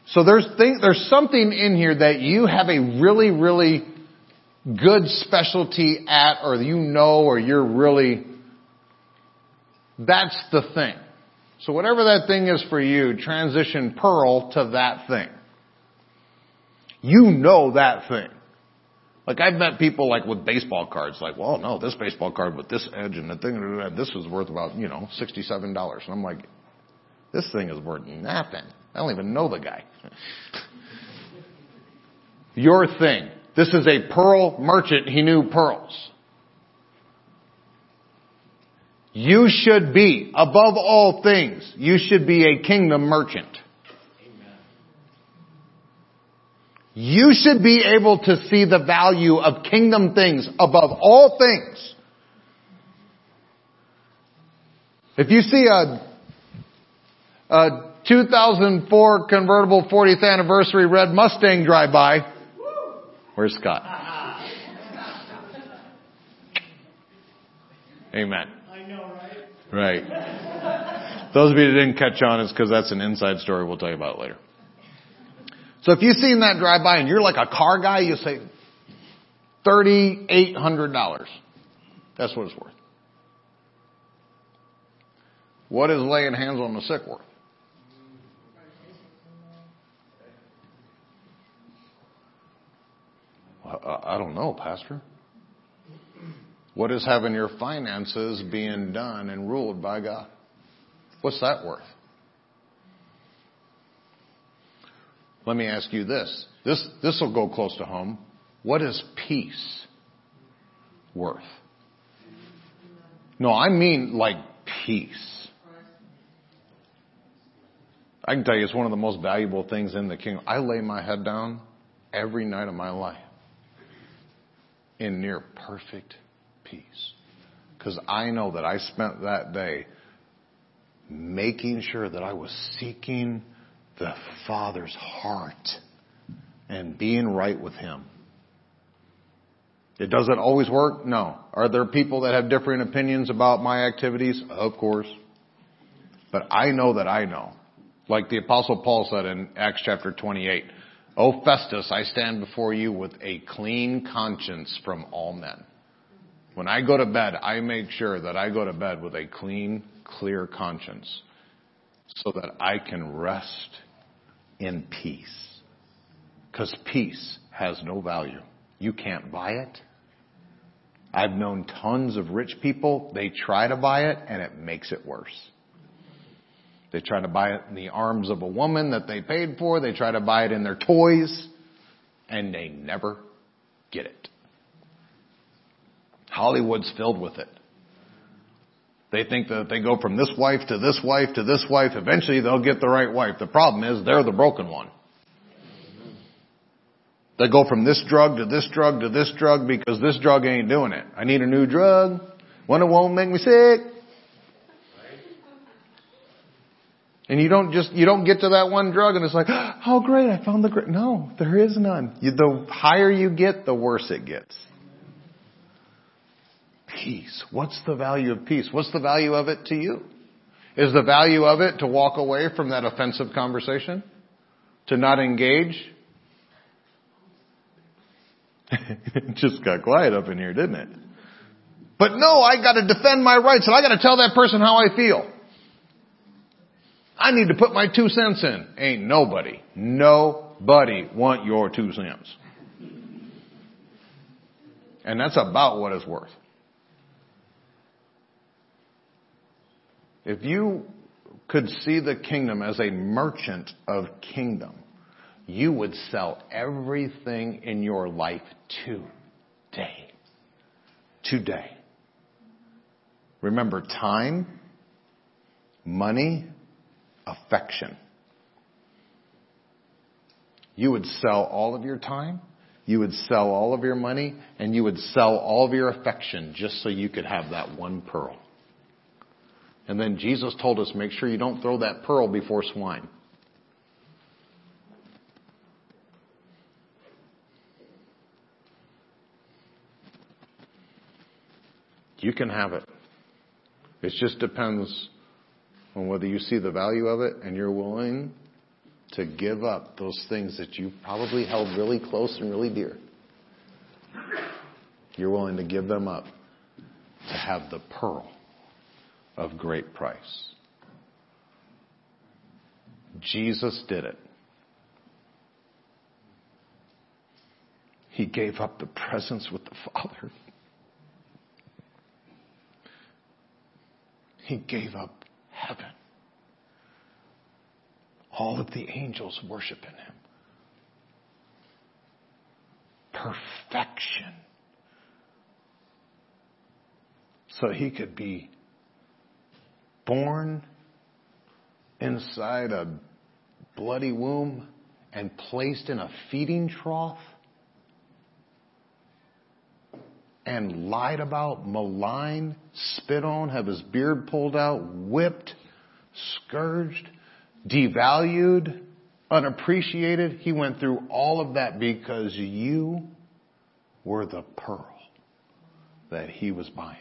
So there's thing, there's something in here that you have a really, really good specialty at or you know or you're really, that's the thing. So whatever that thing is for you, transition Pearl to that thing. You know that thing. Like I've met people like with baseball cards, like, well, no, this baseball card with this edge and the thing, this is worth about, you know, $67. And I'm like, this thing is worth nothing. I don't even know the guy. Your thing. This is a pearl merchant. He knew pearls. You should be, above all things, you should be a kingdom merchant. You should be able to see the value of kingdom things above all things. If you see a, a 2004 convertible 40th anniversary red Mustang drive by, where's Scott? Amen. I know, right? Right. Those of you that didn't catch on, it's because that's an inside story we'll tell you about later. So if you've seen that drive by and you're like a car guy, you say $3,800. That's what it's worth. What is laying hands on the sick worth? I don't know, Pastor. What is having your finances being done and ruled by God? What's that worth? Let me ask you this. This, this will go close to home. What is peace worth? No, I mean like peace. I can tell you it's one of the most valuable things in the kingdom. I lay my head down every night of my life in near perfect peace. Because I know that I spent that day making sure that I was seeking the Father's heart and being right with Him. It doesn't always work? No. Are there people that have differing opinions about my activities? Of course. But I know that I know. Like the apostle Paul said in Acts chapter 28, O Festus, I stand before you with a clean conscience from all men. When I go to bed, I make sure that I go to bed with a clean, clear conscience so that I can rest in peace. Because peace has no value. You can't buy it. I've known tons of rich people, they try to buy it and it makes it worse. They try to buy it in the arms of a woman that they paid for. They try to buy it in their toys and they never get it. Hollywood's filled with it. They think that they go from this wife to this wife to this wife. Eventually they'll get the right wife. The problem is they're the broken one. They go from this drug to this drug to this drug because this drug ain't doing it. I need a new drug. One that won't make me sick. And you don't just, you don't get to that one drug and it's like, oh great, I found the great. No, there is none. You, the higher you get, the worse it gets. Peace. What's the value of peace? What's the value of it to you? Is the value of it to walk away from that offensive conversation? To not engage? it just got quiet up in here, didn't it? But no, I gotta defend my rights and I gotta tell that person how I feel. I need to put my two cents in. Ain't nobody, nobody want your two cents. And that's about what it's worth. If you could see the kingdom as a merchant of kingdom, you would sell everything in your life today. Today. Remember time, money, affection. You would sell all of your time, you would sell all of your money, and you would sell all of your affection just so you could have that one pearl. And then Jesus told us, make sure you don't throw that pearl before swine. You can have it. It just depends on whether you see the value of it and you're willing to give up those things that you probably held really close and really dear. You're willing to give them up to have the pearl of great price. Jesus did it. He gave up the presence with the Father. He gave up heaven. All of the angels worship in him. Perfection. So he could be born inside a bloody womb and placed in a feeding trough and lied about, maligned, spit on, have his beard pulled out, whipped, scourged, devalued, unappreciated. He went through all of that because you were the pearl that he was buying.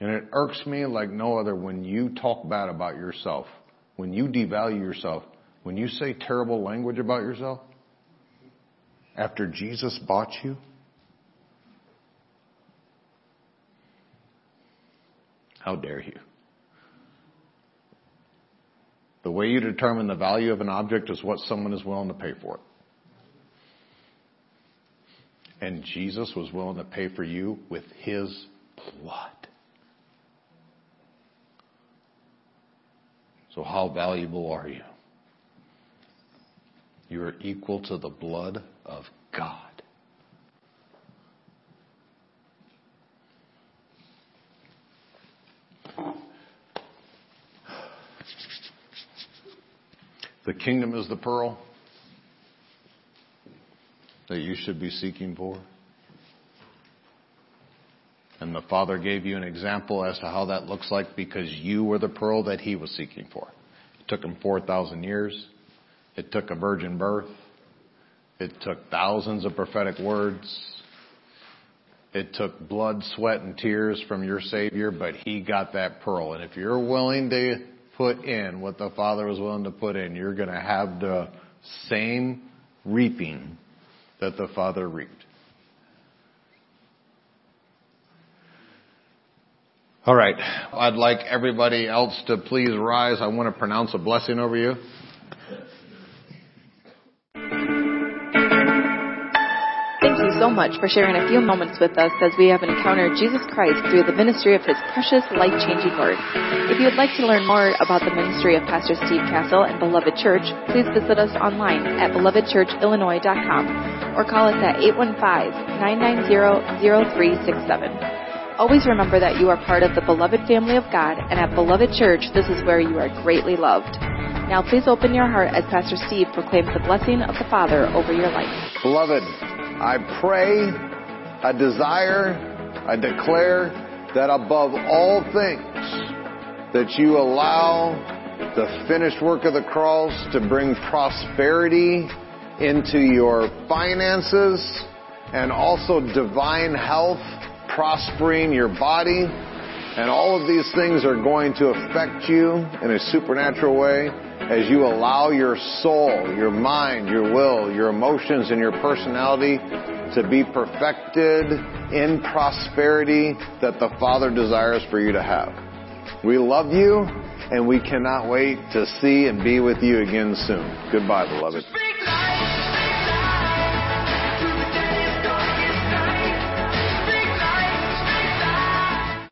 And it irks me like no other when you talk bad about yourself, when you devalue yourself, when you say terrible language about yourself after Jesus bought you? How dare you? The way you determine the value of an object is what someone is willing to pay for it. And Jesus was willing to pay for you with his blood. So how valuable are you? You are equal to the blood of God. The kingdom is the pearl that you should be seeking for. And the Father gave you an example as to how that looks like because you were the pearl that He was seeking for. It took Him 4,000 years. It took a virgin birth. It took thousands of prophetic words. It took blood, sweat, and tears from your Savior, but He got that pearl. And if you're willing to put in what the Father was willing to put in, you're going to have the same reaping that the Father reaped. All right. I'd like everybody else to please rise. I want to pronounce a blessing over you. So much for sharing a few moments with us as we have encountered Jesus Christ through the ministry of His precious, life-changing Word. If you would like to learn more about the ministry of Pastor Steve Castle and Beloved Church, please visit us online at belovedchurchillinois.com or call us at 815-990-0367. Always remember that you are part of the beloved family of God, and at Beloved Church, this is where you are greatly loved. Now please open your heart as Pastor Steve proclaims the blessing of the Father over your life. Beloved, I pray, I desire, I declare that above all things, that you allow the finished work of the cross to bring prosperity into your finances and also divine health, prospering your body. And all of these things are going to affect you in a supernatural way as you allow your soul, your mind, your will, your emotions, and your personality to be perfected in prosperity that the Father desires for you to have. We love you and we cannot wait to see and be with you again soon. Goodbye, beloved.